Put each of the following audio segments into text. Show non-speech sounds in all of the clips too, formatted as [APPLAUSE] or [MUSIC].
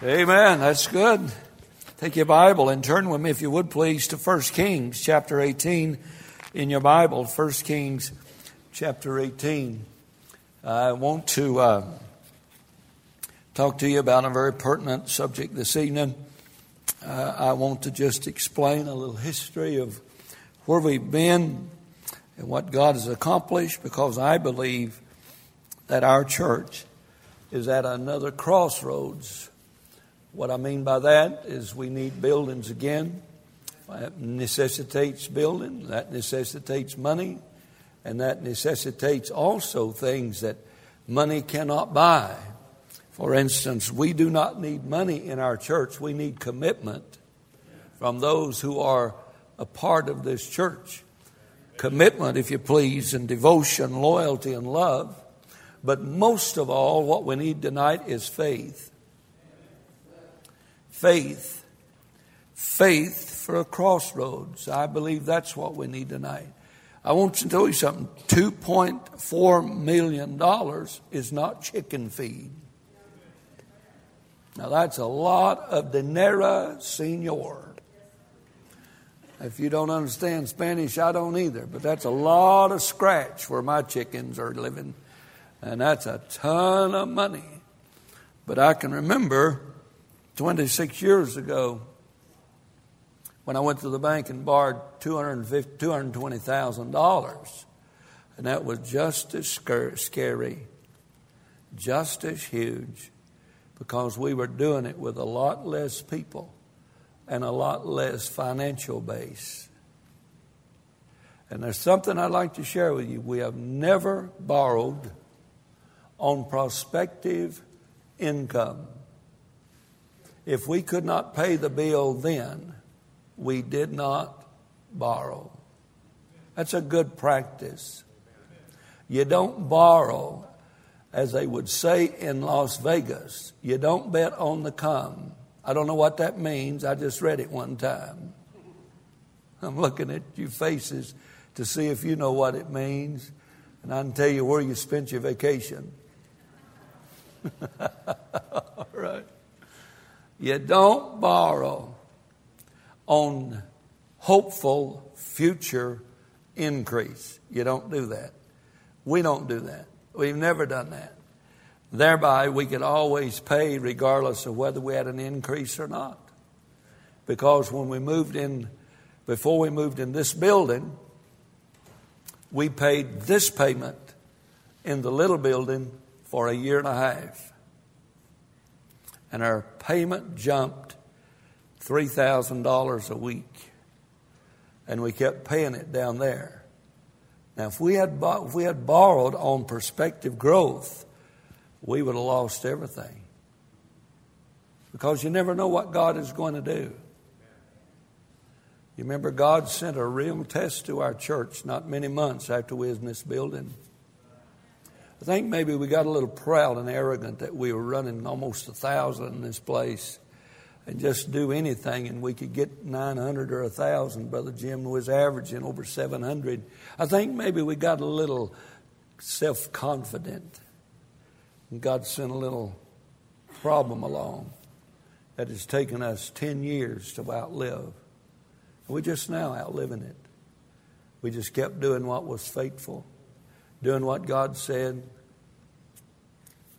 Amen. That's good. Take your Bible and turn with me, if you would please, to 1 Kings chapter 18 in your Bible. 1 Kings chapter 18. I want to uh, talk to you about a very pertinent subject this evening. Uh, I want to just explain a little history of where we've been and what God has accomplished because I believe that our church is at another crossroads what I mean by that is we need buildings again. That necessitates building, that necessitates money, and that necessitates also things that money cannot buy. For instance, we do not need money in our church, we need commitment from those who are a part of this church. Commitment, if you please, and devotion, loyalty, and love. But most of all, what we need tonight is faith faith. Faith for a crossroads. I believe that's what we need tonight. I want to tell you something $2.4 million is not chicken feed. Now, that's a lot of dinero, senor. If you don't understand Spanish, I don't either, but that's a lot of scratch where my chickens are living, and that's a ton of money. But I can remember 26 years ago, when I went to the bank and borrowed $220,000, and that was just as scary, just as huge, because we were doing it with a lot less people and a lot less financial base. And there's something I'd like to share with you. We have never borrowed on prospective income. If we could not pay the bill then, we did not borrow. That's a good practice. You don't borrow, as they would say in Las Vegas, you don't bet on the come. I don't know what that means. I just read it one time. I'm looking at your faces to see if you know what it means, and I can tell you where you spent your vacation. [LAUGHS] You don't borrow on hopeful future increase. You don't do that. We don't do that. We've never done that. Thereby, we could always pay regardless of whether we had an increase or not. Because when we moved in, before we moved in this building, we paid this payment in the little building for a year and a half and our payment jumped $3,000 a week. And we kept paying it down there. Now, if we had, if we had borrowed on prospective growth, we would have lost everything. Because you never know what God is going to do. You remember, God sent a real test to our church not many months after we was in this building. I think maybe we got a little proud and arrogant that we were running almost a thousand in this place and just do anything and we could get 900 or a thousand. Brother Jim was averaging over 700. I think maybe we got a little self confident. And God sent a little problem along that has taken us 10 years to outlive. We're just now outliving it. We just kept doing what was faithful doing what God said,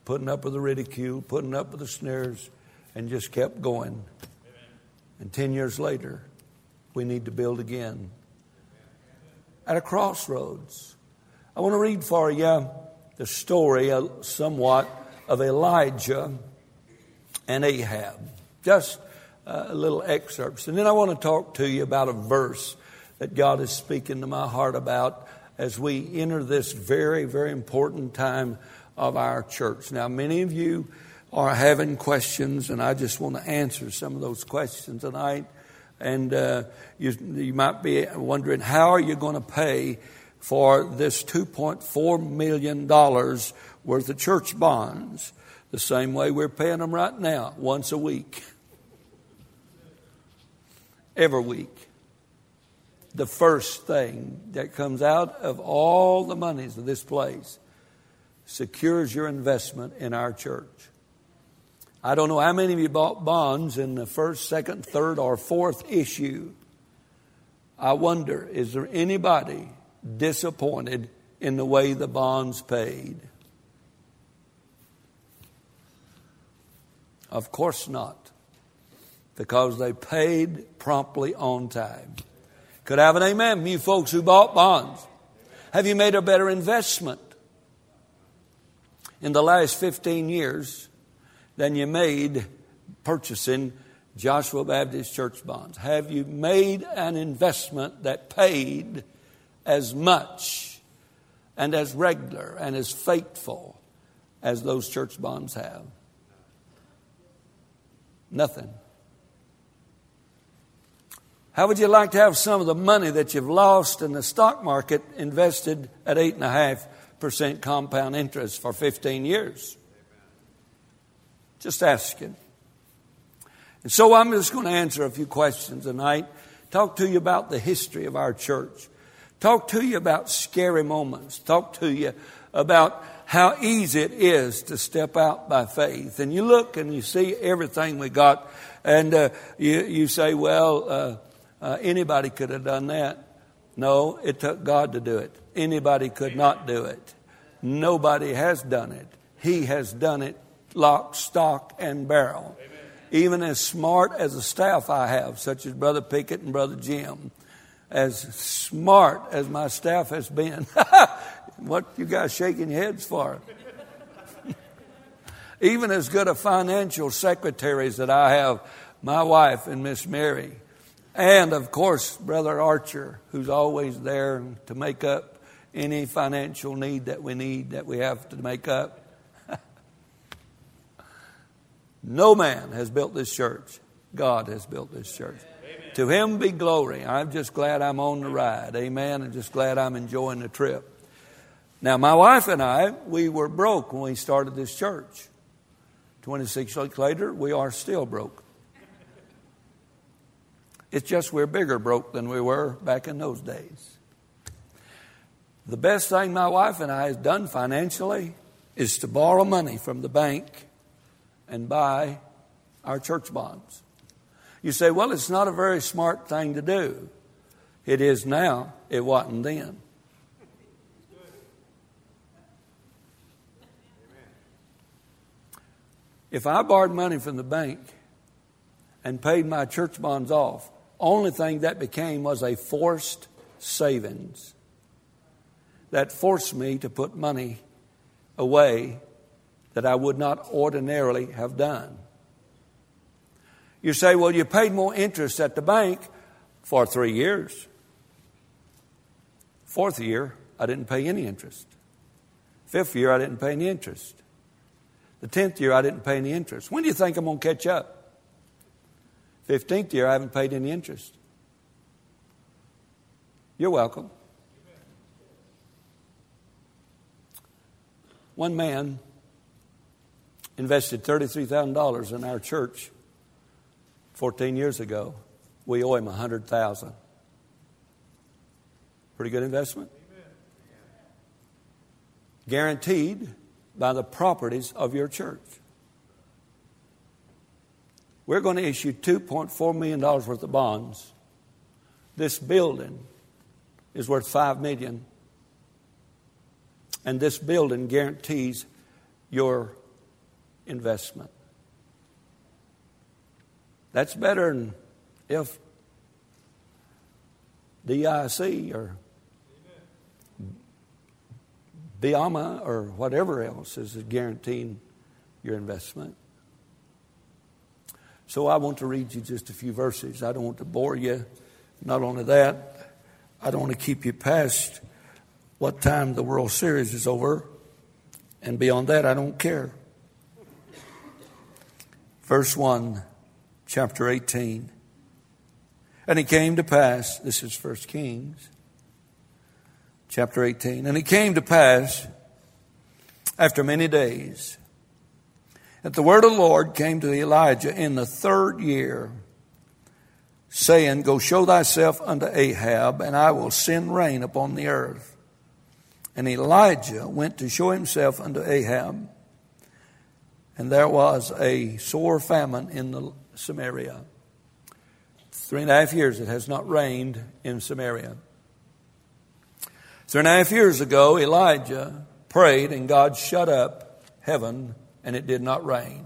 putting up with the ridicule, putting up with the sneers, and just kept going. And 10 years later, we need to build again. At a crossroads. I want to read for you the story uh, somewhat of Elijah and Ahab. Just uh, a little excerpts. And then I want to talk to you about a verse that God is speaking to my heart about as we enter this very, very important time of our church. Now, many of you are having questions, and I just want to answer some of those questions tonight. And uh, you, you might be wondering, how are you going to pay for this $2.4 million worth of church bonds? The same way we're paying them right now, once a week. Every week the first thing that comes out of all the monies of this place secures your investment in our church. I don't know how many of you bought bonds in the first, second, third, or fourth issue. I wonder, is there anybody disappointed in the way the bonds paid? Of course not, because they paid promptly on time. Could I have an amen you folks who bought bonds? Have you made a better investment in the last 15 years? than you made purchasing Joshua Baptist Church bonds? Have you made an investment that paid as much and as regular and as faithful as those church bonds have? Nothing. How would you like to have some of the money that you've lost in the stock market invested at 8.5% compound interest for 15 years? Just asking. And so I'm just going to answer a few questions tonight. Talk to you about the history of our church. Talk to you about scary moments. Talk to you about how easy it is to step out by faith. And you look and you see everything we got, and uh, you, you say, well, uh, uh, anybody could have done that. No, it took God to do it. Anybody could not do it. Nobody has done it. He has done it lock, stock, and barrel. Amen. Even as smart as the staff I have, such as Brother Pickett and Brother Jim, as smart as my staff has been. [LAUGHS] what you guys shaking your heads for? [LAUGHS] Even as good a financial secretaries that I have, my wife and Miss Mary. And of course, Brother Archer, who's always there to make up any financial need that we need, that we have to make up. [LAUGHS] No man has built this church. God has built this church. Amen. To him be glory. I'm just glad I'm on the ride. Amen. And just glad I'm enjoying the trip. Now, my wife and I, we were broke when we started this church. 26 years later, we are still broke. It's just we're bigger broke than we were back in those days. The best thing my wife and I has done financially is to borrow money from the bank and buy our church bonds. You say, well, it's not a very smart thing to do. It is now, it wasn't then. If I borrowed money from the bank and paid my church bonds off, only thing that became was a forced savings that forced me to put money away that I would not ordinarily have done. You say, well, you paid more interest at the bank for three years. Fourth year, I didn't pay any interest. Fifth year, I didn't pay any interest. The tenth year, I didn't pay any interest. When do you think I'm going to catch up? Fifteenth year, I haven't paid any interest. You're welcome. One man invested $33,000 in our church 14 years ago. We owe him 100000 Pretty good investment? Guaranteed by the properties of your church. We're going to issue $2.4 million worth of bonds. This building is worth 5 million. And this building guarantees your investment. That's better than if DIC or BIAMA or whatever else is guaranteeing your investment. So I want to read you just a few verses. I don't want to bore you. Not only that, I don't want to keep you past what time the World Series is over. And beyond that, I don't care. Verse 1, chapter 18. And it came to pass, this is First Kings, chapter 18. And it came to pass after many days that the word of the Lord came to Elijah in the third year, saying, Go show thyself unto Ahab, and I will send rain upon the earth. And Elijah went to show himself unto Ahab. and there was a sore famine in the Samaria. Three and a half years it has not rained in Samaria. Three and a half years ago, Elijah prayed and God shut up heaven and it did not rain.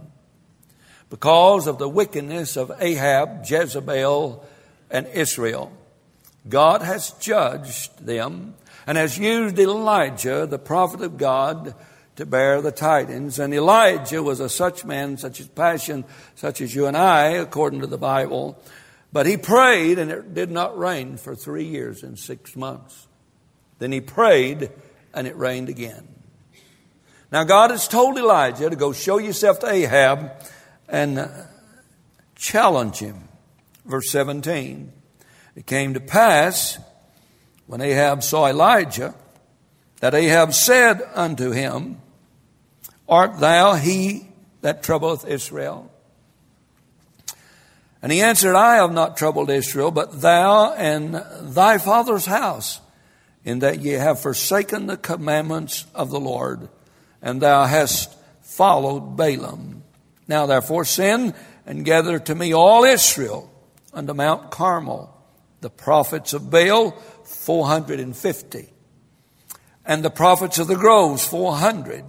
Because of the wickedness of Ahab, Jezebel, and Israel, God has judged them and has used Elijah, the prophet of God, to bear the tidings. And Elijah was a such man, such as passion, such as you and I, according to the Bible. But he prayed and it did not rain for three years and six months. Then he prayed and it rained again. Now God has told Elijah to go show yourself to Ahab and uh, challenge him. Verse 17. It came to pass when Ahab saw Elijah that Ahab said unto him, Art thou he that troubleth Israel? And he answered, I have not troubled Israel, but thou and thy father's house, in that ye have forsaken the commandments of the Lord, and thou hast followed Baalim. Now therefore send and gather to me all Israel unto Mount Carmel, the prophets of Baal, 450, and the prophets of the groves, 400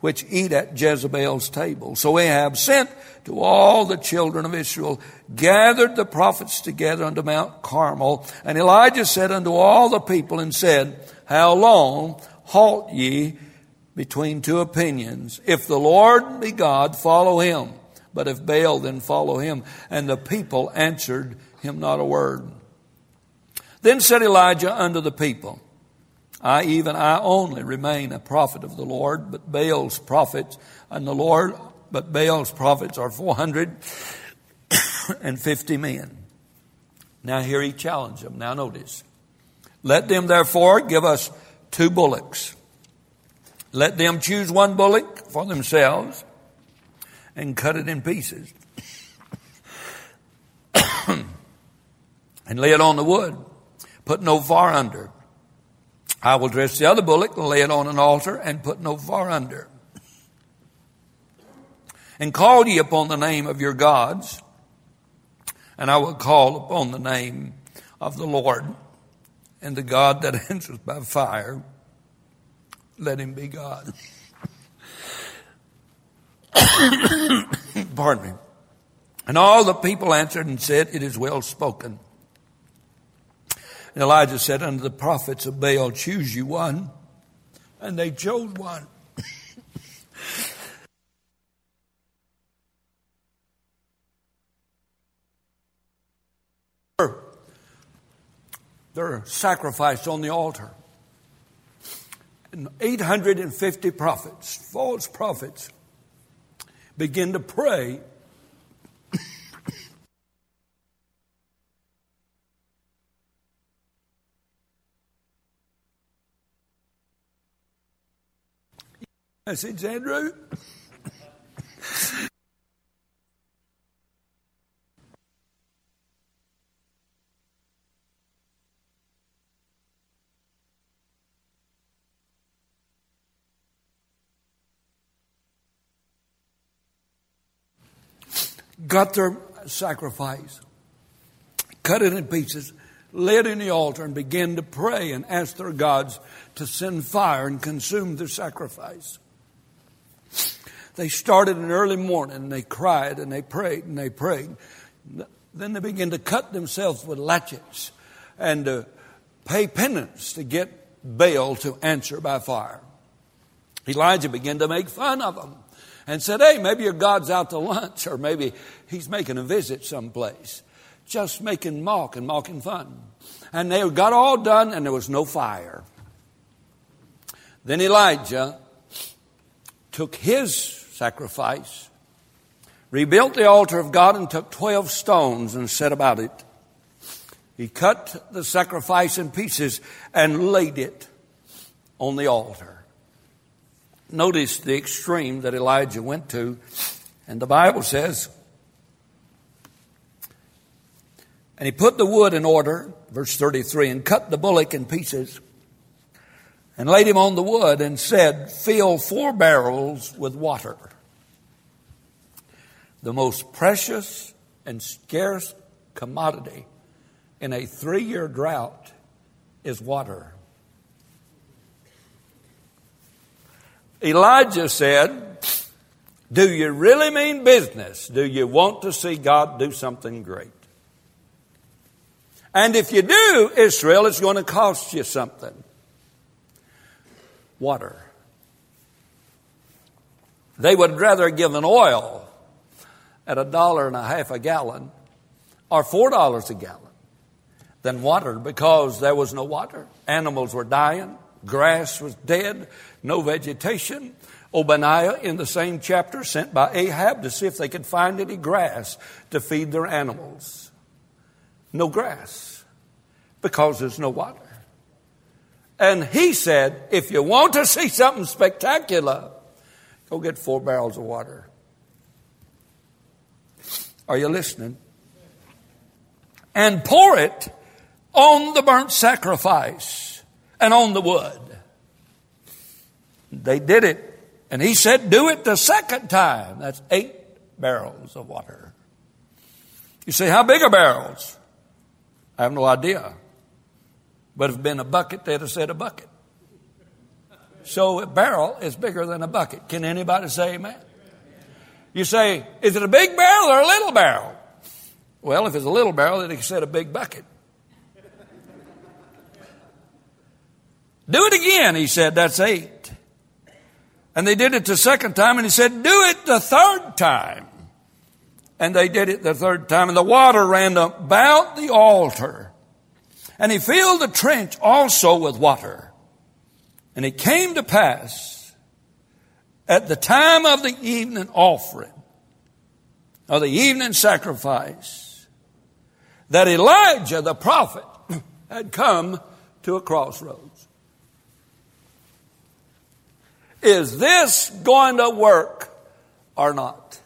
which eat at Jezebel's table. So Ahab sent to all the children of Israel, gathered the prophets together unto Mount Carmel, and Elijah said unto all the people and said, How long halt ye between two opinions? If the Lord be God, follow him. But if Baal, then follow him. And the people answered him not a word. Then said Elijah unto the people, I, even I only, remain a prophet of the Lord, but Baal's prophets and the Lord, but Baal's prophets are 450 men. Now here he challenged them. Now notice. Let them therefore give us two bullocks. Let them choose one bullock for themselves and cut it in pieces [COUGHS] and lay it on the wood. Put no fire under I will dress the other bullock and lay it on an altar and put no fire under. And call ye upon the name of your gods, and I will call upon the name of the Lord, and the God that answers by fire, let him be God. [COUGHS] Pardon me. And all the people answered and said, It is well spoken. And Elijah said unto the prophets of Baal, Choose you one. And they chose one. [COUGHS] They're sacrificed on the altar. And 850 prophets, false prophets, begin to pray [COUGHS] message, Andrew? Got their sacrifice, cut it in pieces, laid in the altar, and began to pray and ask their gods to send fire and consume their sacrifice. They started in early morning and they cried and they prayed and they prayed. Then they began to cut themselves with latchets and to pay penance to get Baal to answer by fire. Elijah began to make fun of them and said, Hey, maybe your God's out to lunch or maybe he's making a visit someplace. Just making mock and mocking fun. And they got all done and there was no fire. Then Elijah took his sacrifice, rebuilt the altar of God, and took 12 stones and set about it. He cut the sacrifice in pieces and laid it on the altar. Notice the extreme that Elijah went to, and the Bible says, and he put the wood in order, verse 33, and cut the bullock in pieces and laid him on the wood and said, Fill four barrels with water the most precious and scarce commodity in a three year drought is water. Elijah said, Do you really mean business? Do you want to see God do something great? And if you do, Israel, it's going to cost you something. Water. They would rather give an oil at a dollar and a half a gallon or four dollars a gallon than water because there was no water. Animals were dying, grass was dead, no vegetation. Obadiah, in the same chapter, sent by Ahab to see if they could find any grass to feed their animals. No grass because there's no water. And he said, if you want to see something spectacular, go get four barrels of water. Are you listening? And pour it on the burnt sacrifice and on the wood. They did it. And he said, do it the second time. That's eight barrels of water. You say, how big are barrels? I have no idea. But if it been a bucket, they'd have said a bucket. So a barrel is bigger than a bucket. Can anybody say amen? You say, is it a big barrel or a little barrel? Well, if it's a little barrel, then he said a big bucket. Do it again, he said, that's eight. And they did it the second time, and he said, do it the third time. And they did it the third time, and the water ran about the altar. And he filled the trench also with water. And it came to pass at the time of the evening offering, or the evening sacrifice, that Elijah the prophet [CLEARS THROAT] had come to a crossroads. Is this going to work or not?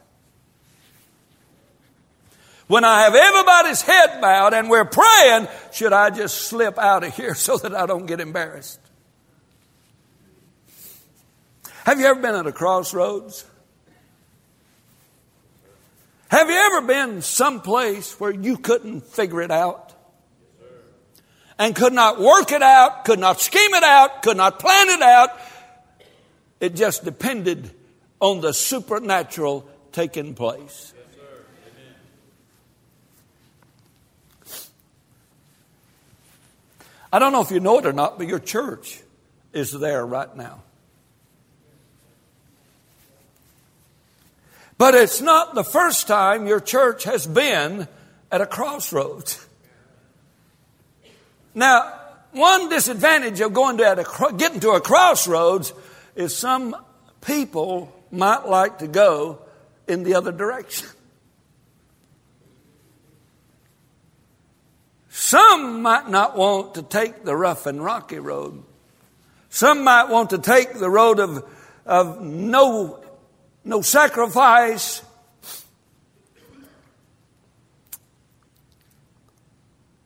When I have everybody's head bowed and we're praying, should I just slip out of here [LAUGHS] so that I don't get embarrassed? Have you ever been at a crossroads? Have you ever been someplace where you couldn't figure it out? And could not work it out, could not scheme it out, could not plan it out. It just depended on the supernatural taking place. I don't know if you know it or not, but your church is there right now. But it's not the first time your church has been at a crossroads. Now, one disadvantage of going to a, getting to a crossroads is some people might like to go in the other direction. Some might not want to take the rough and rocky road. Some might want to take the road of, of no no sacrifice.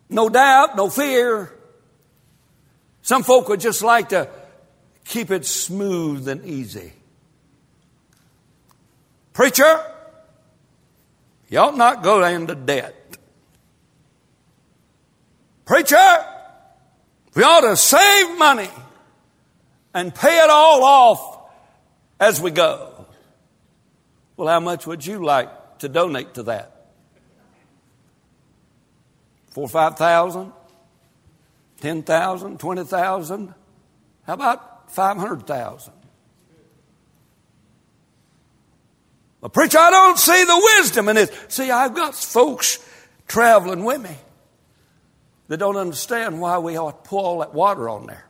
No doubt, no fear. Some folk would just like to keep it smooth and easy. Preacher, you ought not go into debt. Preacher, we ought to save money and pay it all off as we go. Well, how much would you like to donate to that? Four, five thousand? Ten thousand? Twenty thousand? How about five hundred thousand? But preacher, I don't see the wisdom in this. See, I've got folks traveling with me that don't understand why we ought to pour all that water on there.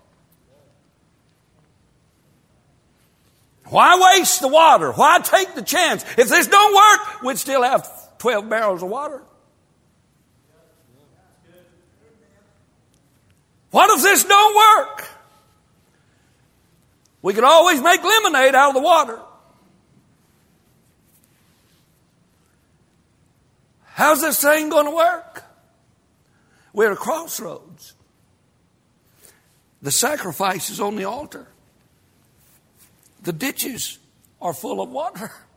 Why waste the water? Why take the chance? If this don't work, we'd still have 12 barrels of water. What if this don't work? We could always make lemonade out of the water. How's this thing going to work? We're at a crossroads. The sacrifice is on the altar. The ditches are full of water. [LAUGHS]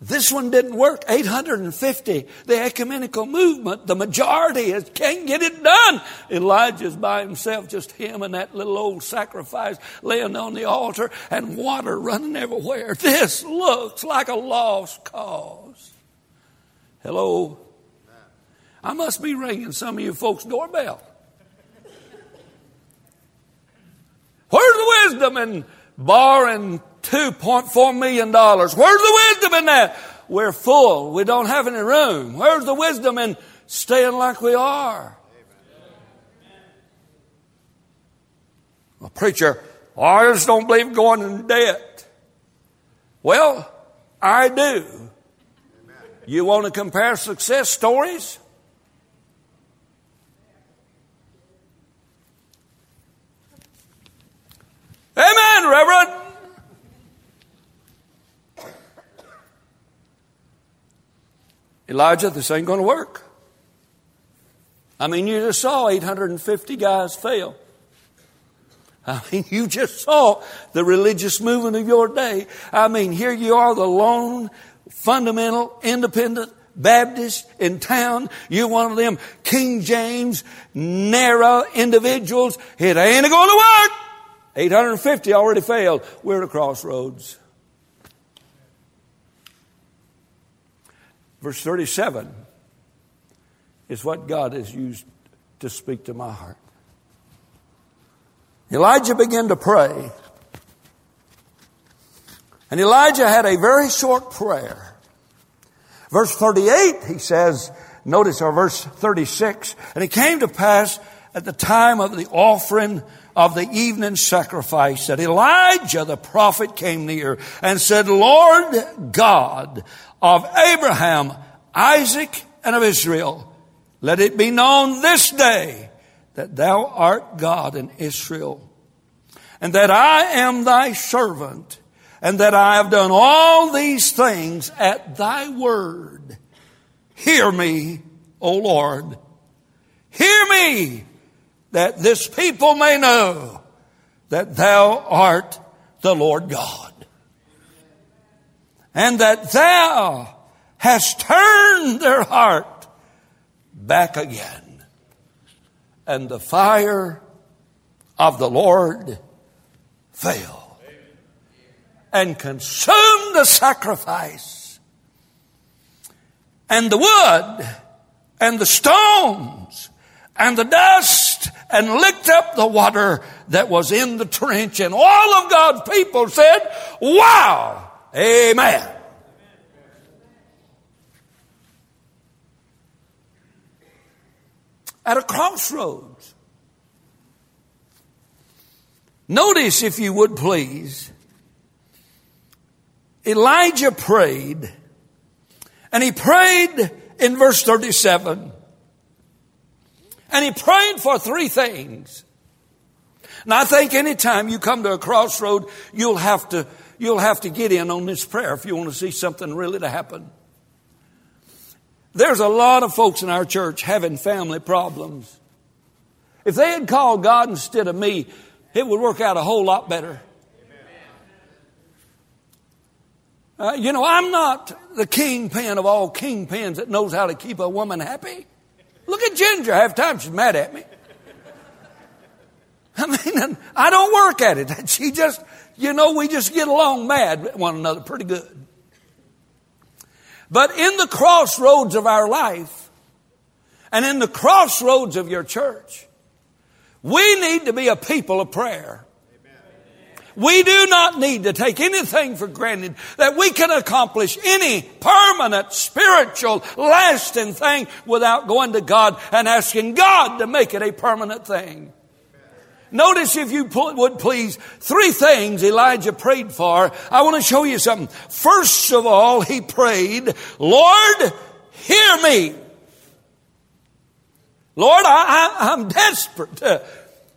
This one didn't work. 850. The ecumenical movement, the majority is, can't get it done. Elijah's by himself, just him and that little old sacrifice laying on the altar and water running everywhere. This looks like a lost cause. Hello? I must be ringing some of you folks' doorbell. Where's the wisdom in borrowing $2.4 million? Where's the wisdom in that? We're full. We don't have any room. Where's the wisdom in staying like we are? A preacher, I just don't believe going in debt. Well, I do. You want to compare success stories? Amen, Reverend. Elijah, this ain't going to work. I mean, you just saw 850 guys fail. I [LAUGHS] mean, you just saw the religious movement of your day. I mean, here you are, the lone, fundamental, independent Baptist in town. You're one of them King James, narrow individuals. It ain't going to work. 850 already failed. We're at a crossroads. Verse 37 is what God has used to speak to my heart. Elijah began to pray. And Elijah had a very short prayer. Verse 38, he says, notice our verse 36, and it came to pass at the time of the offering of the evening sacrifice that Elijah the prophet came near and said, Lord God of Abraham, Isaac, and of Israel, let it be known this day that thou art God in Israel, and that I am thy servant, and that I have done all these things at thy word. Hear me, O Lord. Hear me, that this people may know that thou art the Lord God. And that thou hast turned their heart back again. And the fire of the Lord fell and consumed the sacrifice and the wood and the stones and the dust and licked up the water that was in the trench. And all of God's people said, Wow! Amen. At a crossroads. Notice, if you would please, Elijah prayed, and he prayed in verse 37 and he prayed for three things. Now I think anytime you come to a crossroad, you'll have to, you'll have to get in on this prayer if you want to see something really to happen. There's a lot of folks in our church having family problems. If they had called God instead of me, it would work out a whole lot better. Uh, you know, I'm not the kingpin of all kingpins that knows how to keep a woman happy. Look at Ginger. Half time she's mad at me. I mean, [LAUGHS] I don't work at it. [LAUGHS] She just, you know, we just get along mad with one another pretty good. But in the crossroads of our life and in the crossroads of your church, we need to be a people of prayer. We do not need to take anything for granted that we can accomplish any permanent, spiritual, lasting thing without going to God and asking God to make it a permanent thing. Notice if you would please, three things Elijah prayed for. I want to show you something. First of all, he prayed, Lord, hear me. Lord, I, am desperate.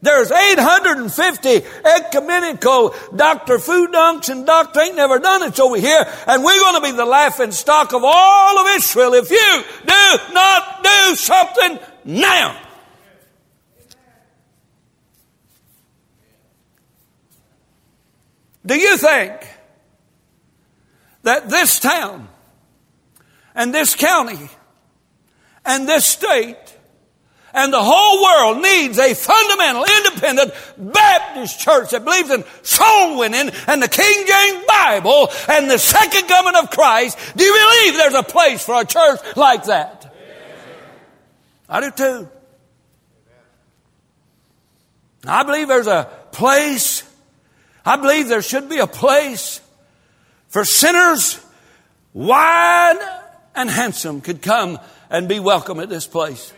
There's 850 ecumenical Dr. Food Dunks and Dr. Ain't Never Done It's over here, and we're going to be the laughing stock of all of Israel if you do not do something now. Do you think that this town and this county and this state and the whole world needs a fundamental, independent Baptist church that believes in soul winning and the King James Bible and the second coming of Christ. Do you believe there's a place for a church like that? I do too. I believe there's a place, I believe there should be a place for sinners, wide and handsome, could come and be welcome at this place.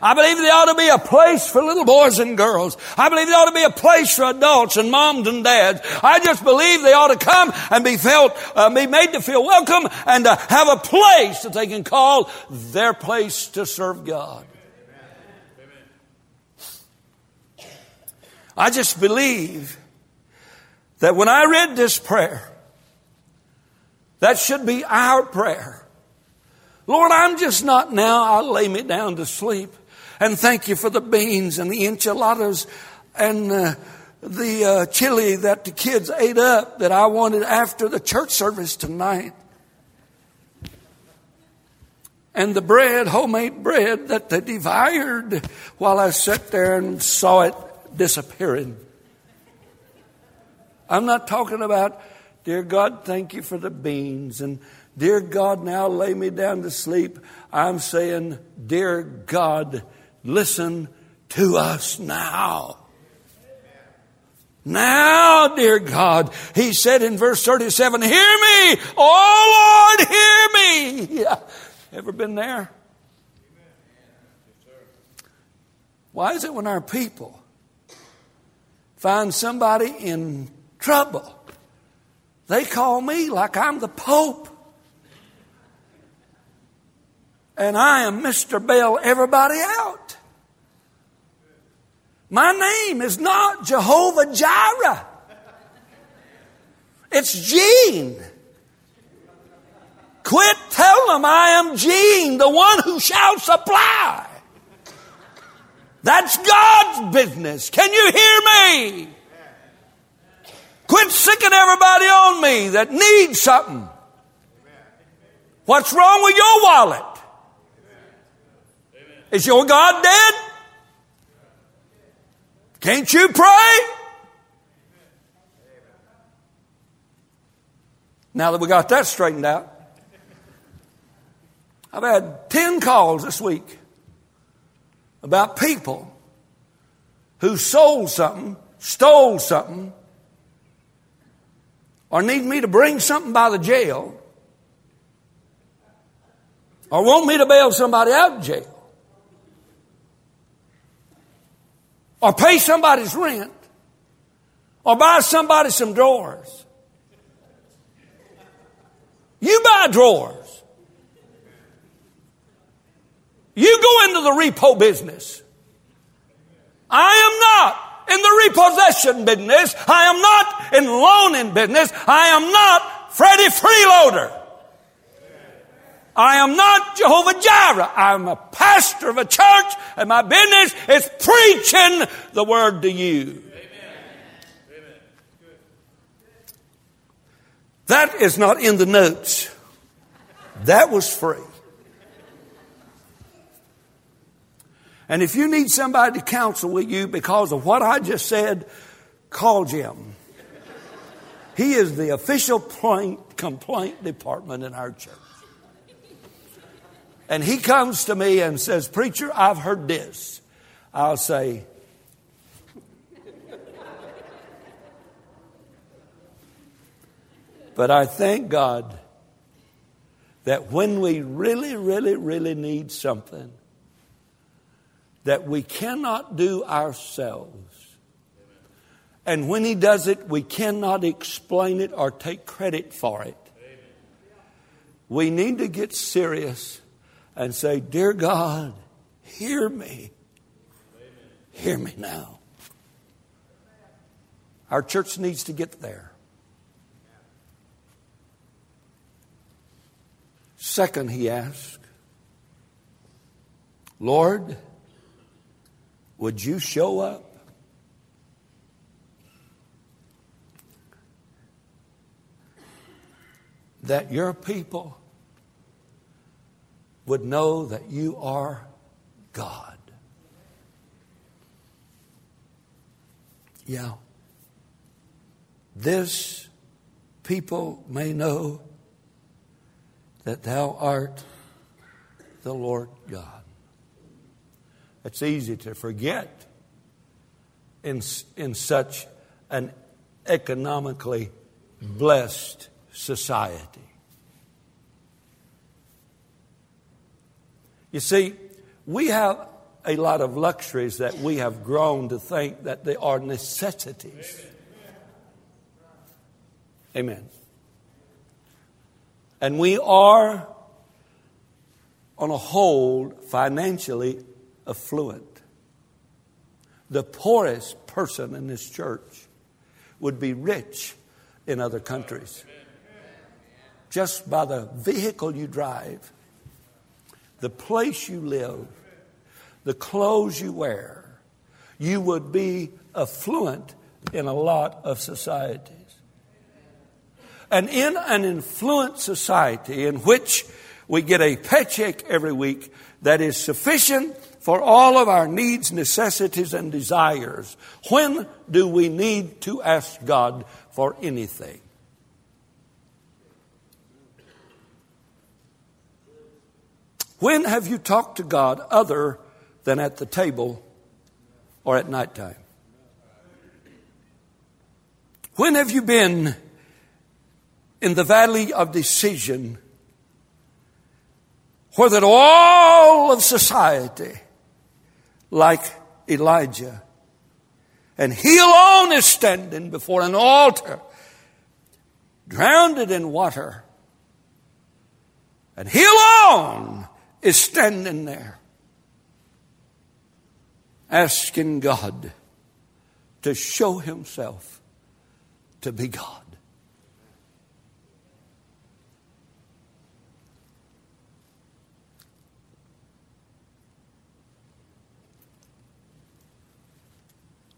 I believe there ought to be a place for little boys and girls. I believe there ought to be a place for adults and moms and dads. I just believe they ought to come and be felt, uh, be made to feel welcome and to have a place that they can call their place to serve God. I just believe that when I read this prayer, that should be our prayer. Lord, I'm just not now. I'll lay me down to sleep. And thank you for the beans and the enchiladas and uh, the uh, chili that the kids ate up that I wanted after the church service tonight. And the bread, homemade bread that they devoured while I sat there and saw it disappearing. I'm not talking about, dear God, thank you for the beans and dear God, now lay me down to sleep. I'm saying, dear God, Listen to us now. Now, dear God, he said in verse 37, hear me, oh Lord, hear me. Yeah. [LAUGHS] Ever been there? Why is it when our people find somebody in trouble, they call me like I'm the Pope? And I am Mr. Bell, everybody out. My name is not Jehovah Jireh. It's Gene. Quit telling them I am Gene, the one who shall supply. That's God's business. Can you hear me? Quit sicking everybody on me that needs something. What's wrong with your wallet? Is your God dead? Can't you pray? Now that we got that straightened out, I've had 10 calls this week about people who sold something, stole something, or need me to bring something by the jail, or want me to bail somebody out of jail. Or pay somebody's rent or buy somebody some drawers. You buy drawers. You go into the repo business. I am not in the repossession business. I am not in loaning business. I am not Freddie Freeloader. I am not Jehovah Jireh. I'm a pastor of a church and my business is preaching the word to you. That is not in the notes. That was free. And if you need somebody to counsel with you because of what I just said, call Jim. He is the official complaint department in our church and he comes to me and says, Preacher, I've heard this, I'll say, But I thank God that when we really, really, really need something that we cannot do ourselves, and when He does it, we cannot explain it or take credit for it. We need to get serious and say, Dear God, hear me. Hear me now. Our church needs to get there. Second, he asked, Lord, would you show up? That your people would know that you are God. Yeah. This people may know that thou art the Lord God. It's easy to forget in, in such an economically blessed society. You see, we have a lot of luxuries that we have grown to think that they are necessities. Amen. And we are, on a whole, financially affluent. The poorest person in this church would be rich in other countries. Just by the vehicle you drive, the place you live, the clothes you wear, you would be affluent in a lot of societies. And in an affluent society in which we get a paycheck every week that is sufficient for all of our needs, necessities, and desires, when do we need to ask God for anything? When have you talked to God other than at the table or at nighttime? When have you been in the valley of decision where that all of society, like Elijah, and he alone is standing before an altar, drowned in water, and he alone is standing there asking God to show himself to be God.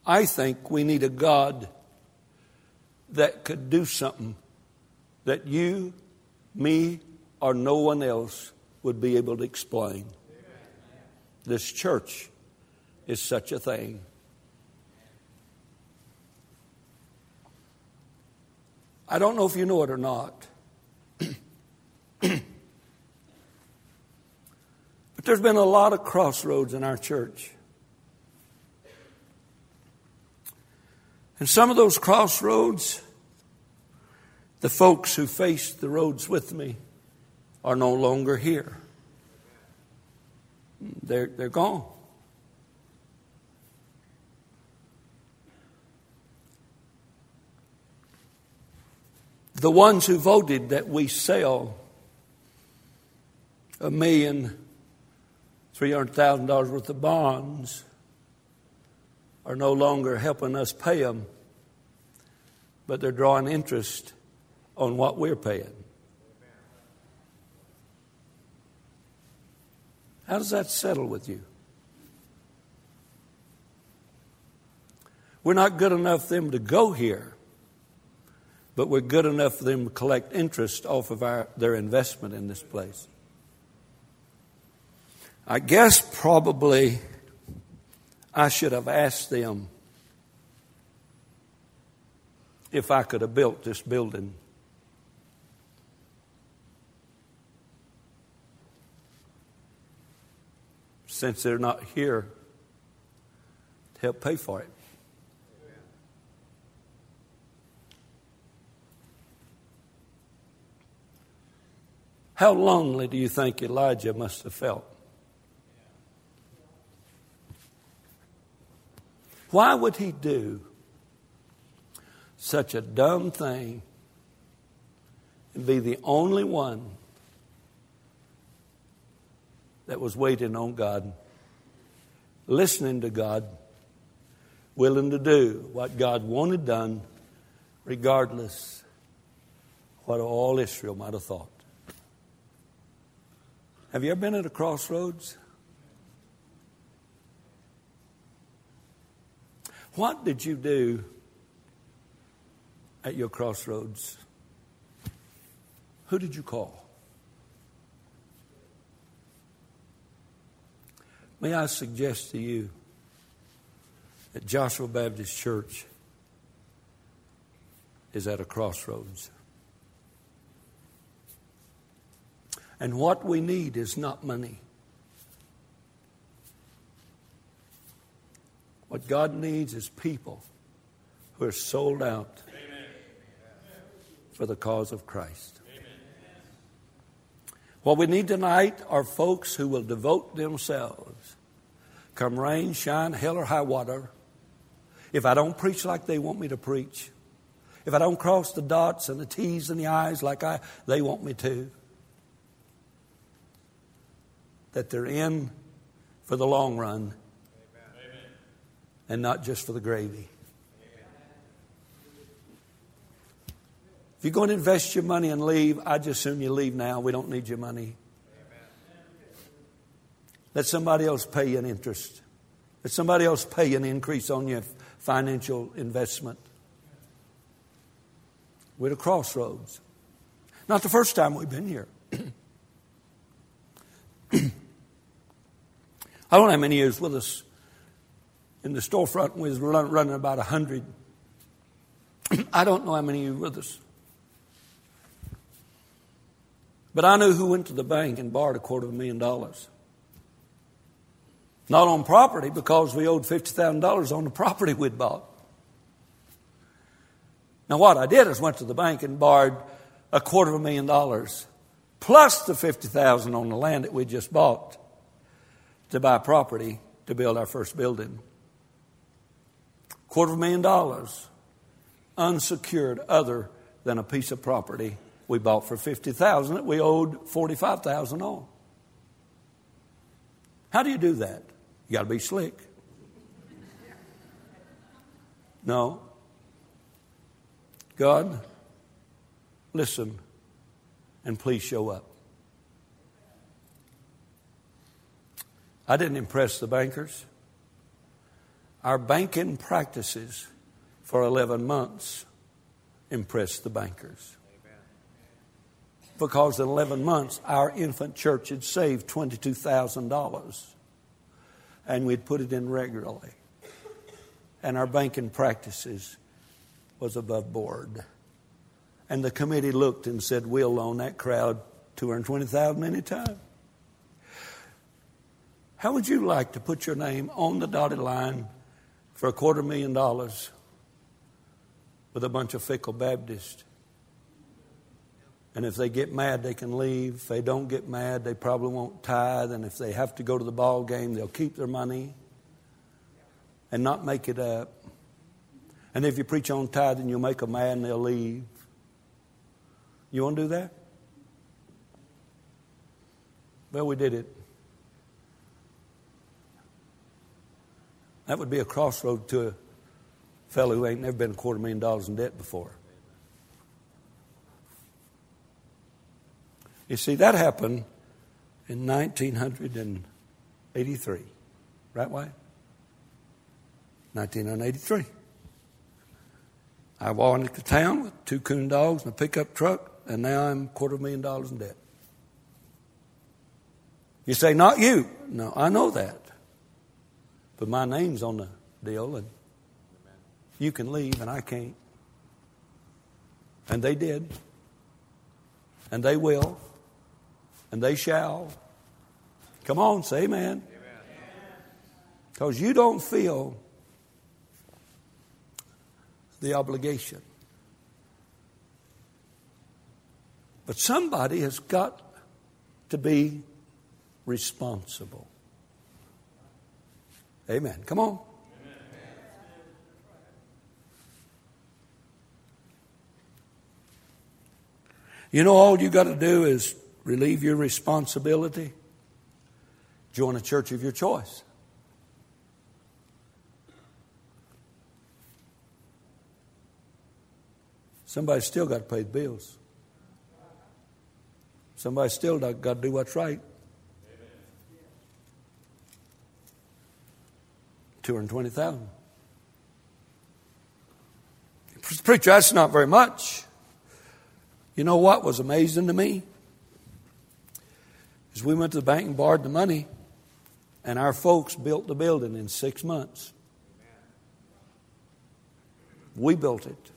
I think we need a God that could do something that you, me, or no one else would be able to explain. This church is such a thing. I don't know if you know it or not. [CLEARS THROAT] but there's been a lot of crossroads in our church. And some of those crossroads, the folks who faced the roads with me are no longer here. They're, they're gone. The ones who voted that we sell a million, three hundred thousand dollars worth of bonds are no longer helping us pay them, but they're drawing interest on what we're paying. How does that settle with you? We're not good enough for them to go here, but we're good enough for them to collect interest off of our, their investment in this place. I guess probably I should have asked them if I could have built this building. Since they're not here to help pay for it. How lonely do you think Elijah must have felt? Why would he do such a dumb thing and be the only one that was waiting on God, listening to God, willing to do what God wanted done, regardless what all Israel might have thought. Have you ever been at a crossroads? What did you do at your crossroads? Who did you call? May I suggest to you that Joshua Baptist Church is at a crossroads. And what we need is not money. What God needs is people who are sold out Amen. for the cause of Christ. Amen. What we need tonight are folks who will devote themselves, come rain, shine, hell, or high water. If I don't preach like they want me to preach, if I don't cross the dots and the T's and the I's like I, they want me to, that they're in for the long run Amen. and not just for the gravy. If you're going to invest your money and leave, I just assume you leave now. We don't need your money. Let somebody else pay you an interest. Let somebody else pay an increase on your financial investment. We're at a crossroads. Not the first time we've been here. [CLEARS THROAT] I don't know how many years with us. In the storefront, we was running about a hundred. [CLEARS THROAT] I don't know how many of you with us. But I knew who went to the bank and borrowed a quarter of a million dollars. Not on property because we owed $50,000 on the property we'd bought. Now, what I did is went to the bank and borrowed a quarter of a million dollars plus the 50000 on the land that we just bought to buy property to build our first building. Quarter of a million dollars unsecured other than a piece of property we bought for 50000 that we owed 45000 on. How do you do that? You got to be slick. No. God, listen and please show up. I didn't impress the bankers. Our banking practices for 11 months impressed the bankers. Because in 11 months, our infant church had saved $22,000 and we'd put it in regularly. And our banking practices was above board. And the committee looked and said, We'll loan that crowd 220000 anytime. How would you like to put your name on the dotted line for a quarter million dollars with a bunch of fickle Baptists? And if they get mad, they can leave. If they don't get mad, they probably won't tithe. And if they have to go to the ball game, they'll keep their money and not make it up. And if you preach on tithing, you'll make mad and they'll leave. You want to do that? Well, we did it. That would be a crossroad to a fellow who ain't never been a quarter million dollars in debt before. You see, that happened in 1983. Right, Wyatt? 1983. I walked into town with two coon dogs and a pickup truck, and now I'm quarter million dollars in debt. You say, not you. No, I know that. But my name's on the deal, and you can leave, and I can't. And they did. And they will. And they shall. Come on, say amen. Because you don't feel the obligation. But somebody has got to be responsible. Amen. Come on. You know, all you got to do is relieve your responsibility, join a church of your choice. Somebody's still got to pay the bills. Somebody's still got to do what's right. 220,000. Preacher, that's not very much. You know what was amazing to me? Is we went to the bank and borrowed the money, And our folks built the building in six months. We built it.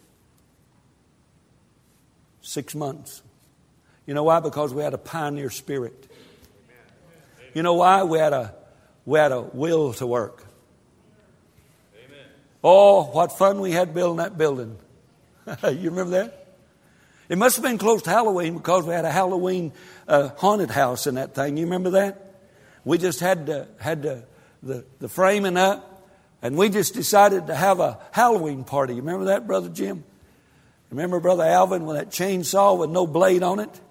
Six months. You know why? Because we had a pioneer spirit. You know why? We had a, we had a will to work. Oh, what fun we had building that building. [LAUGHS] you remember that? It must have been close to Halloween because we had a Halloween uh, haunted house in that thing. You remember that? We just had to, had to, the, the framing up, and we just decided to have a Halloween party. You remember that, Brother Jim? Remember Brother Alvin with that chainsaw with no blade on it?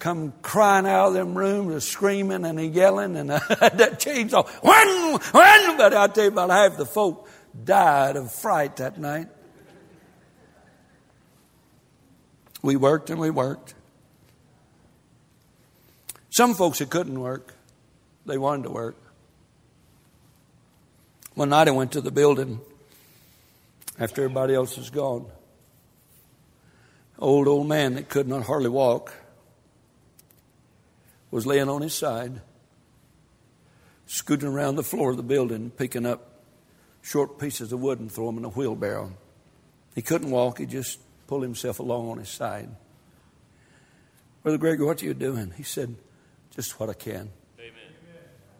Come crying out of them rooms, and screaming and yelling, and uh, [LAUGHS] that chainsaw, when, when? But I tell you, about half the folk died of fright that night. We worked and we worked. Some folks that couldn't work, they wanted to work. One night I went to the building after everybody else was gone. Old, old man that could not hardly walk was laying on his side, scooting around the floor of the building, picking up short pieces of wood and throw them in a wheelbarrow. He couldn't walk, he just pulled himself along on his side. Brother Gregory, what are you doing? He said, Just what I can. Amen.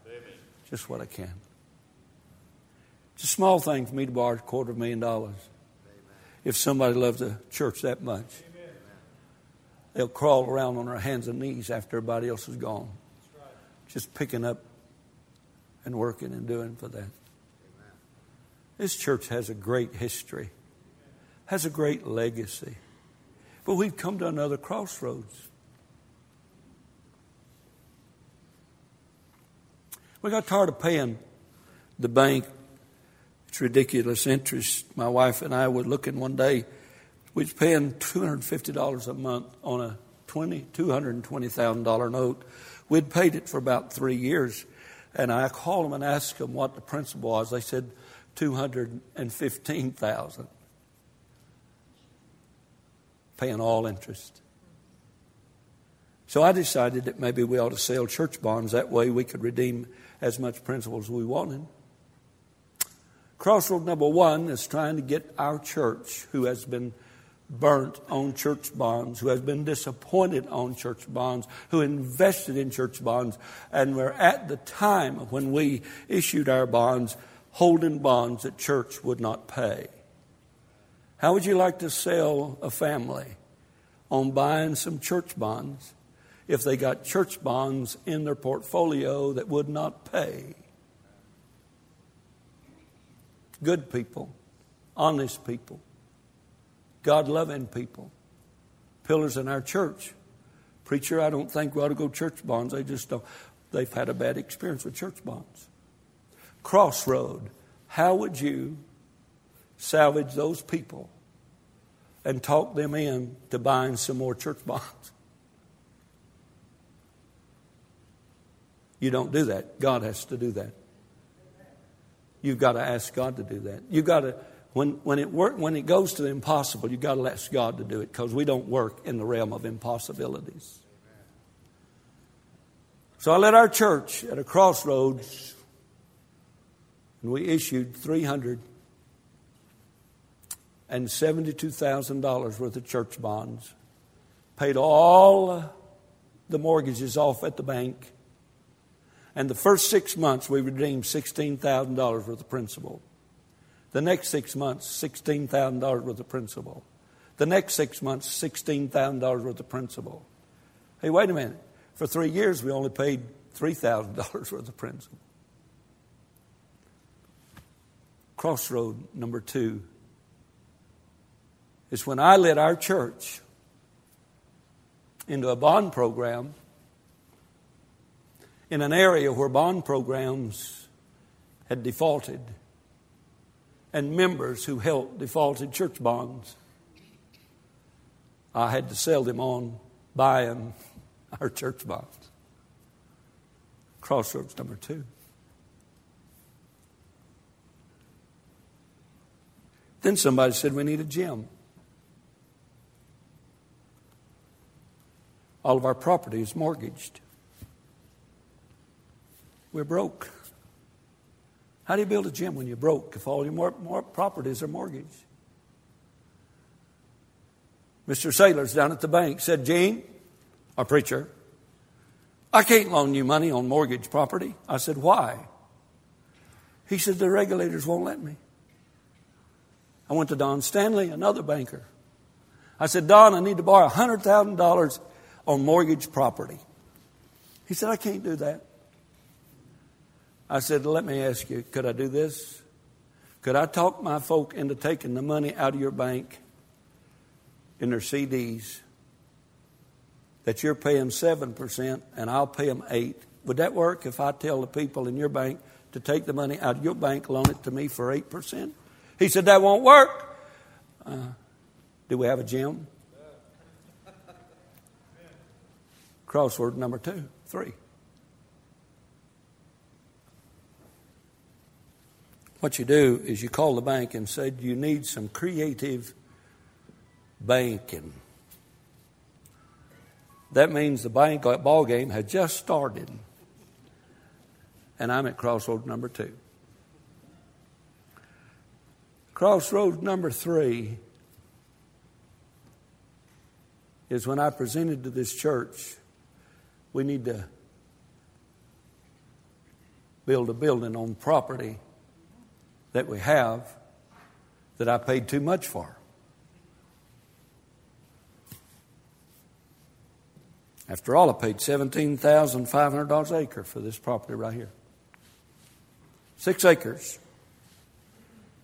Amen. Just what I can. It's a small thing for me to borrow a quarter of a million dollars. If somebody loves the church that much, they'll crawl around on their hands and knees after everybody else is gone. Just picking up and working and doing for that. This church has a great history has a great legacy. But we've come to another crossroads. We got tired of paying the bank. It's ridiculous interest. My wife and I were looking one day. We was paying $250 a month on a $20, $220,000 note. We'd paid it for about three years. And I called them and asked them what the principal was. They said 215000 paying all interest. So I decided that maybe we ought to sell church bonds. That way we could redeem as much principal as we wanted. Crossroad number one is trying to get our church, who has been burnt on church bonds, who has been disappointed on church bonds, who invested in church bonds, and we're at the time when we issued our bonds holding bonds that church would not pay. How would you like to sell a family on buying some church bonds if they got church bonds in their portfolio that would not pay? Good people, honest people, God loving people, pillars in our church. Preacher, I don't think we ought to go church bonds. They just don't. They've had a bad experience with church bonds. Crossroad. How would you salvage those people and talk them in to buying some more church bonds. You don't do that. God has to do that. You've got to ask God to do that. You've got to, when, when, it work, when it goes to the impossible, you've got to ask God to do it because we don't work in the realm of impossibilities. So I led our church at a crossroads and we issued 300 and $72,000 worth of church bonds. Paid all the mortgages off at the bank. And the first six months, we redeemed $16,000 worth of principal. The next six months, $16,000 worth of principal. The next six months, $16,000 worth of principal. Hey, wait a minute. For three years, we only paid $3,000 worth of principal. Crossroad number two is when I led our church into a bond program in an area where bond programs had defaulted and members who held defaulted church bonds. I had to sell them on buying [LAUGHS] our church bonds. Crossroads number two. Then somebody said, We need a gym. All of our property is mortgaged. We're broke. How do you build a gym when you're broke if all your more, more properties are mortgaged? Mr. Sailors down at the bank said, Gene, our preacher, I can't loan you money on mortgage property. I said, Why? He said, The regulators won't let me. I went to Don Stanley, another banker. I said, Don, I need to borrow $100,000 on mortgage property. He said, I can't do that. I said, Let me ask you, could I do this? Could I talk my folk into taking the money out of your bank in their CDs that you're paying 7% and I'll pay them 8 Would that work if I tell the people in your bank to take the money out of your bank, loan it to me for 8%? He said, That won't work. Uh, do we have a gym? Crossword number two, three. What you do is you call the bank and say, You need some creative banking. That means the bank ball game had just started. And I'm at crossroad number two. Crossroad number three is when I presented to this church, we need to build a building on property that we have that I paid too much for. After all, I paid $17,500 an acre for this property right here. Six acres.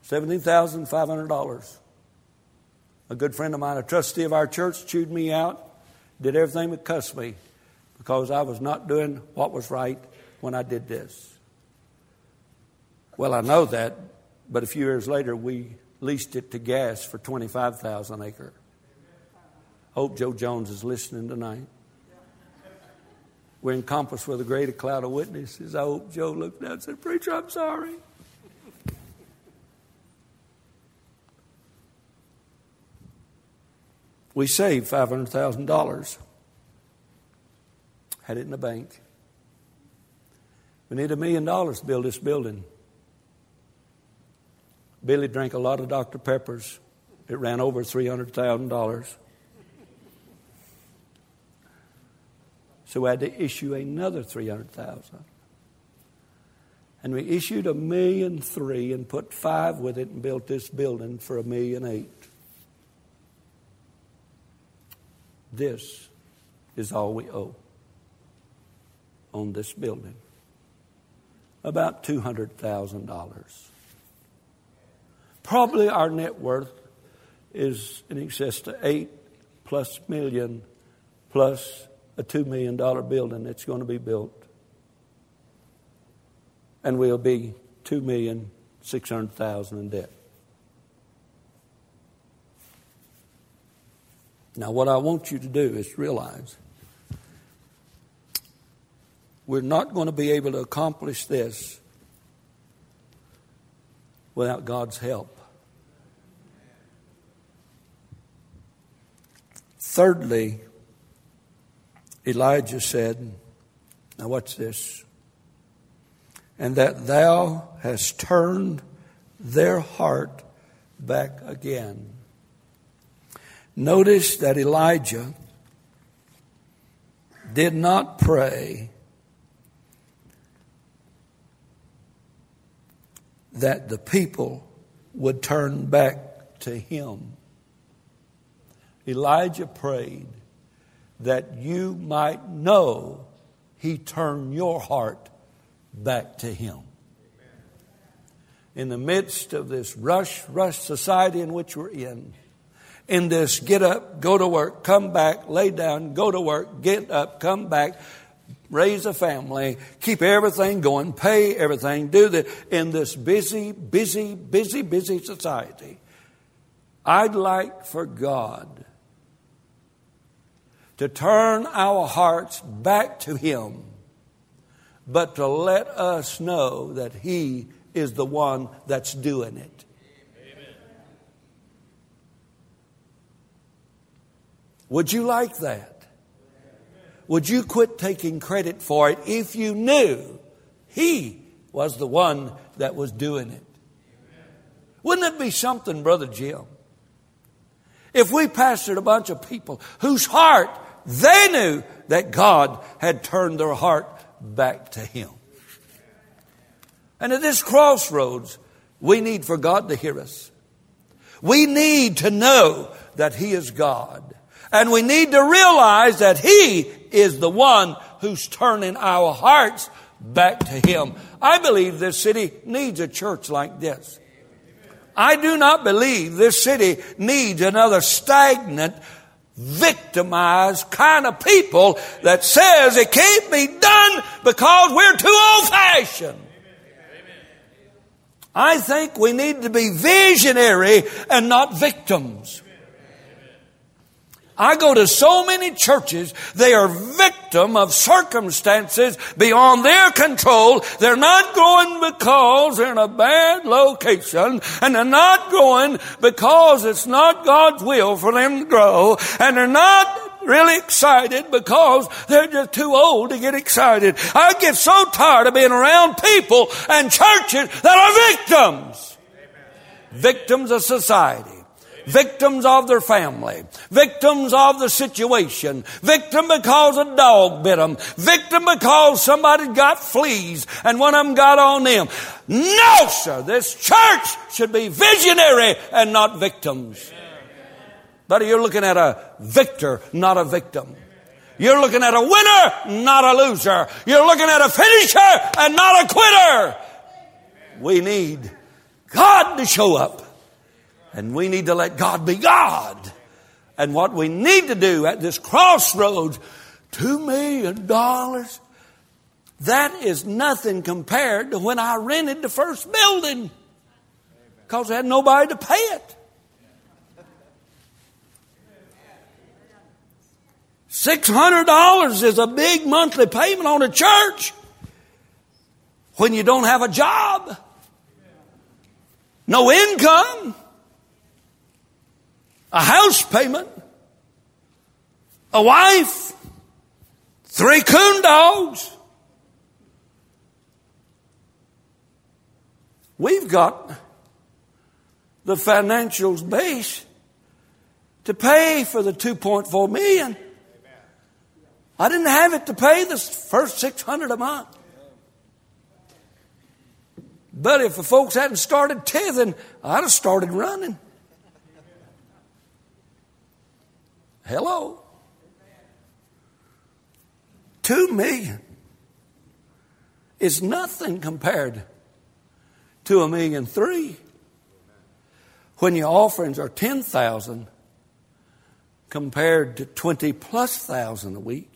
$17,500. A good friend of mine, a trustee of our church, chewed me out, did everything but cuss me because I was not doing what was right when I did this. Well, I know that but a few years later, we leased it to gas for 25,000 an acre. Hope Joe Jones is listening tonight. We're encompassed with a greater cloud of witnesses. I hope Joe looked down and said, Preacher, I'm sorry. We saved $500,000. Had it in the bank. We need a million dollars to build this building. Billy drank a lot of Dr. Peppers. It ran over $300,000. So we had to issue another 300,000. And we issued a million three and put five with it and built this building for a million eight. This is all we owe on this building. About $200,000. Probably our net worth is in excess to eight plus million plus a two million dollar building that's going to be built. And we'll be two million six hundred thousand in debt. Now, what I want you to do is realize we're not going to be able to accomplish this without God's help. Thirdly, Elijah said, Now, watch this. And that thou hast turned their heart back again. Notice that Elijah did not pray that the people would turn back to him. Elijah prayed that you might know he turned your heart back to him. In the midst of this rush, rush society in which we're in, in this get up, go to work, come back, lay down, go to work, get up, come back, raise a family, keep everything going, pay everything, do that in this busy, busy, busy, busy society. I'd like for God to turn our hearts back to Him, but to let us know that He is the one that's doing it. Amen. Would you like that? Would you quit taking credit for it if you knew He was the one that was doing it. Wouldn't it be something, Brother Jim, if we pastored a bunch of people whose heart they knew that God had turned their heart back to Him? And at this crossroads, we need for God to hear us. We need to know that He is God. And we need to realize that He is the one who's turning our hearts back to Him. I believe this city needs a church like this. I do not believe this city needs another stagnant, victimized kind of people that says it can't be done because we're too old fashioned. I think we need to be visionary and not victims. I go to so many churches, they are victim of circumstances beyond their control. They're not going because they're in a bad location, and they're not going because it's not God's will for them to grow, and they're not really excited because they're just too old to get excited. I get so tired of being around people and churches that are victims. Victims of society victims of their family, victims of the situation, victim because a dog bit them, victim because somebody got fleas and one of them got on them. No, sir, this church should be visionary and not victims. But you're looking at a victor, not a victim. You're looking at a winner, not a loser. You're looking at a finisher and not a quitter. We need God to show up. And we need to let God be God. And what we need to do at this crossroads, two million dollars, that is nothing compared to when I rented the first building. Because I had nobody to pay it. $600 is a big monthly payment on a church when you don't have a job, no income a house payment, a wife, three coon dogs. We've got the financials base to pay for the 2.4 million. I didn't have it to pay the first 600 a month. But if the folks hadn't started tithing, I'd have started running. Hello? Two million is nothing compared to a million three. When your offerings are 10,000 compared to 20 plus thousand a week.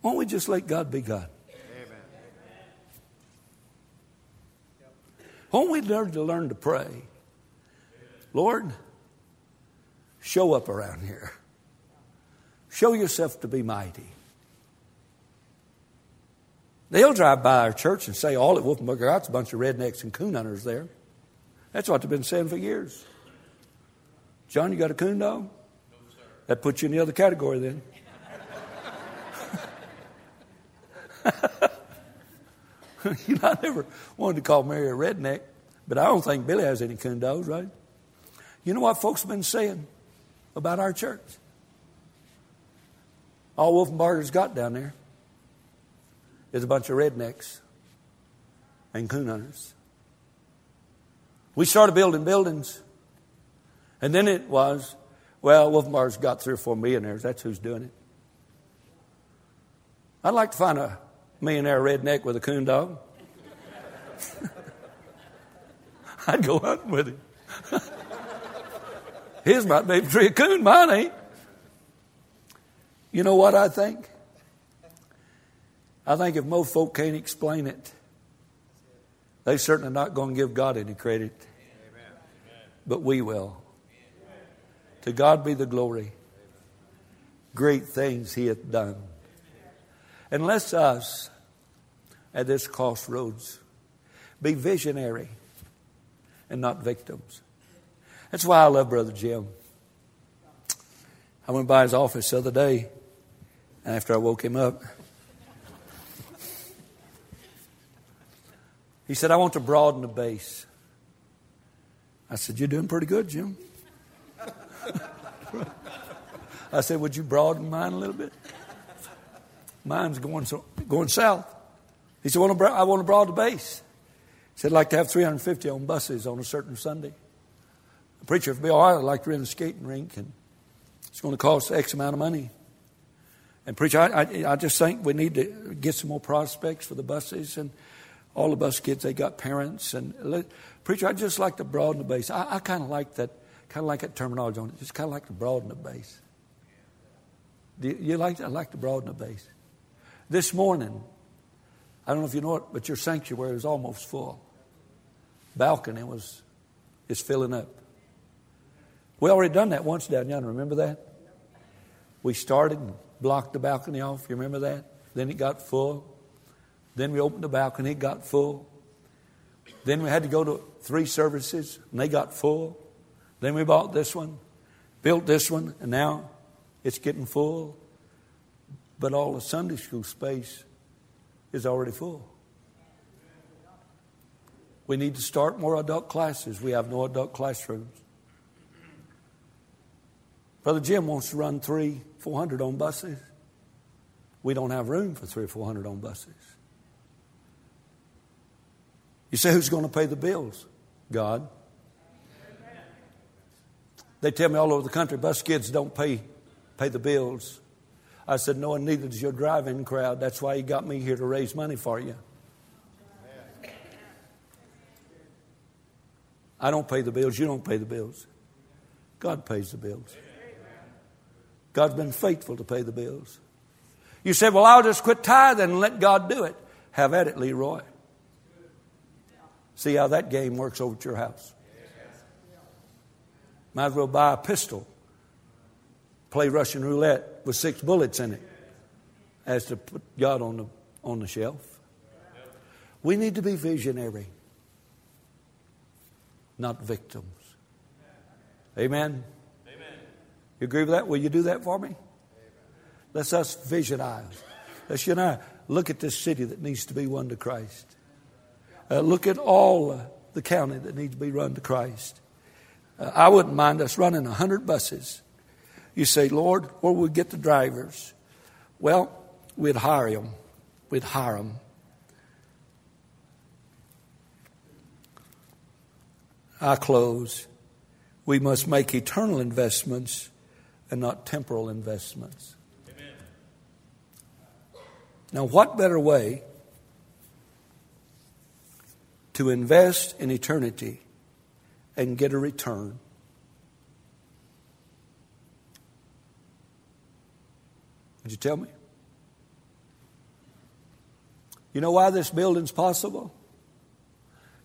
Won't we just let God be God? Amen. Won't we learn to learn to pray? Lord, show up around here. Show yourself to be mighty. They'll drive by our church and say, all at Wolfenbarger Out's a bunch of rednecks and coon hunters there. That's what they've been saying for years. John, you got a coon dog? No, that puts you in the other category then. [LAUGHS] you know, I never wanted to call Mary a redneck, but I don't think Billy has any coon dogs, right? You know what folks have been saying about our church? All Wolfenbarger's got down there is a bunch of rednecks and coon hunters. We started building buildings, and then it was, well, Wolfenbarger's got three or four millionaires. That's who's doing it. I'd like to find a millionaire redneck with a coon dog. [LAUGHS] I'd go hunting with him. [LAUGHS] His might be a tree of coon, mine ain't. You know what I think? I think if most folk can't explain it, they're certainly not going to give God any credit. But we will. To God be the glory. Great things He hath done. And let's us at this crossroads be visionary and not victims. That's why I love Brother Jim. I went by his office the other day after I woke him up, he said, I want to broaden the base. I said, You're doing pretty good, Jim. [LAUGHS] I said, Would you broaden mine a little bit? Mine's going, so, going south. He said, I want to broaden the base. He said, I'd like to have 350 on buses on a certain Sunday. Preacher for Bill I'd like to rent a skating rink, and it's going to cost X amount of money. And preacher, I, I, I just think we need to get some more prospects for the buses and all the bus kids. They got parents and let, preacher. I just like to broaden the base. I, I kind of like that, kind of like that terminology on it. Just kind of like to broaden the base. Do you, you like? I like to broaden the base. This morning, I don't know if you know it, but your sanctuary is almost full. Balcony was is filling up. We already done that once down yonder. Remember that? We started and blocked the balcony off. You remember that? Then it got full. Then we opened the balcony, it got full. Then we had to go to three services, and they got full. Then we bought this one, built this one, and now it's getting full. But all the Sunday school space is already full. We need to start more adult classes. We have no adult classrooms. Brother Jim wants to run three, four hundred on buses. We don't have room for three or four hundred on buses. You say, who's going to pay the bills? God. They tell me all over the country, bus kids don't pay, pay the bills. I said, no, and neither does your driving crowd. That's why you got me here to raise money for you. I don't pay the bills. You don't pay the bills. God pays the bills. God's been faithful to pay the bills. You said, Well, I'll just quit tithing and let God do it. Have at it, Leroy. See how that game works over at your house. Might as well buy a pistol, play Russian roulette with six bullets in it, as to put God on the, on the shelf. We need to be visionary, not victims. Amen. You agree with that? Will you do that for me? Let's us visionize. Let's you and I look at this city that needs to be won to Christ. Uh, look at all uh, the county that needs to be run to Christ. Uh, I wouldn't mind us running a hundred buses. You say, Lord, where will we get the drivers? Well, we'd hire them. We'd hire them. I close. We must make eternal investments and not temporal investments. Amen. Now, what better way to invest in eternity and get a return? Would you tell me? You know why this building's possible?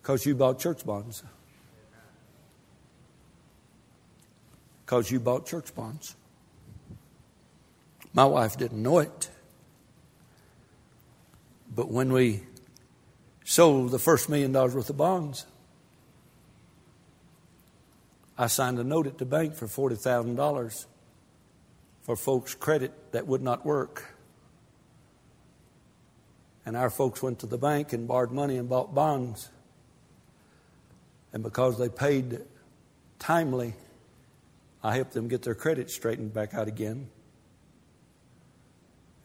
Because you bought church bonds. Because you bought church bonds. My wife didn't know it. But when we sold the first million dollars worth of bonds, I signed a note at the bank for $40,000 for folks' credit that would not work. And our folks went to the bank and borrowed money and bought bonds. And because they paid timely, I helped them get their credit straightened back out again.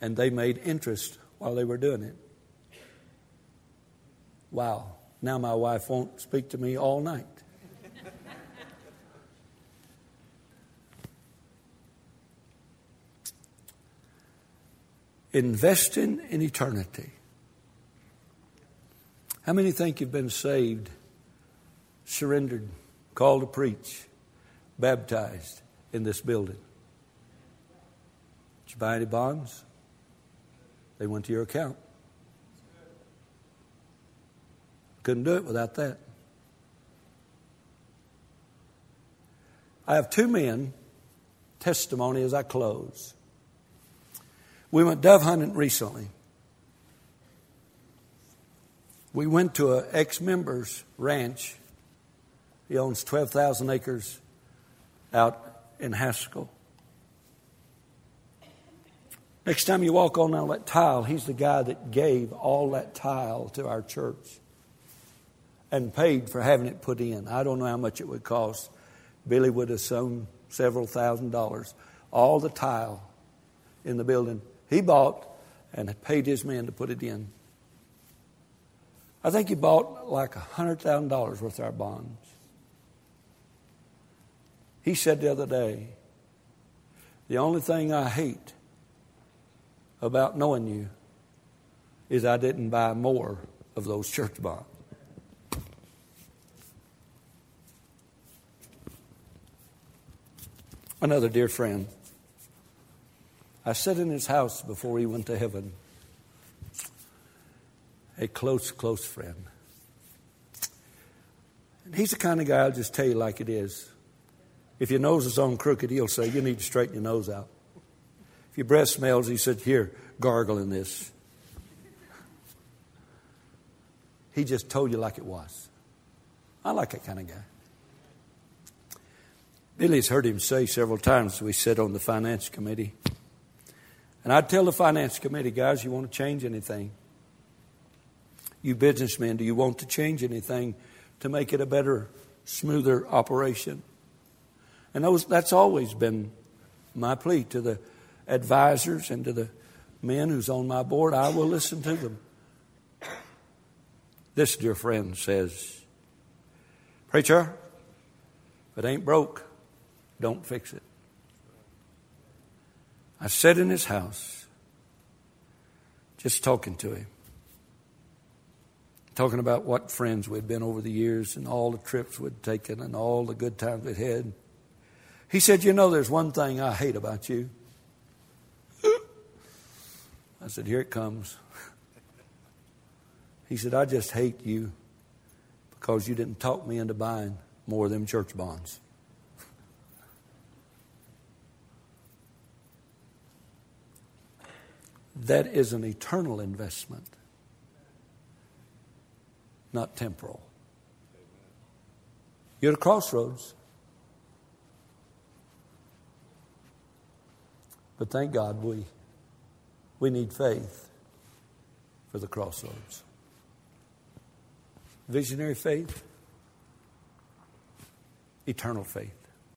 And they made interest while they were doing it. Wow. Now my wife won't speak to me all night. Investing in eternity. How many think you've been saved, surrendered, called to preach? Baptized in this building. Did you buy any bonds? They went to your account. Couldn't do it without that. I have two men, testimony as I close. We went dove hunting recently. We went to an ex member's ranch. He owns 12,000 acres out in Haskell. Next time you walk on that tile, he's the guy that gave all that tile to our church and paid for having it put in. I don't know how much it would cost. Billy would have sown several thousand dollars. All the tile in the building he bought and paid his men to put it in. I think he bought like $100,000 worth of our bonds. He said the other day, The only thing I hate about knowing you is I didn't buy more of those church bonds. Another dear friend. I sat in his house before he went to heaven. A close, close friend. And he's the kind of guy I'll just tell you like it is. If your nose is on crooked, he'll say, You need to straighten your nose out. If your breath smells, he said, Here, gargle in this. He just told you like it was. I like that kind of guy. Billy's heard him say several times we sit on the finance committee. And I'd tell the finance committee, guys, you want to change anything? You businessmen, do you want to change anything to make it a better, smoother operation? And those, that's always been my plea to the advisors and to the men who's on my board. I will listen to them. This dear friend says, Preacher, if it ain't broke, don't fix it. I sat in his house just talking to him, talking about what friends we'd been over the years and all the trips we'd taken and all the good times we'd had. He said, You know, there's one thing I hate about you. I said, Here it comes. He said, I just hate you because you didn't talk me into buying more of them church bonds. That is an eternal investment, not temporal. You're at a crossroads. But thank God we, we need faith for the crossroads. Visionary faith, eternal faith.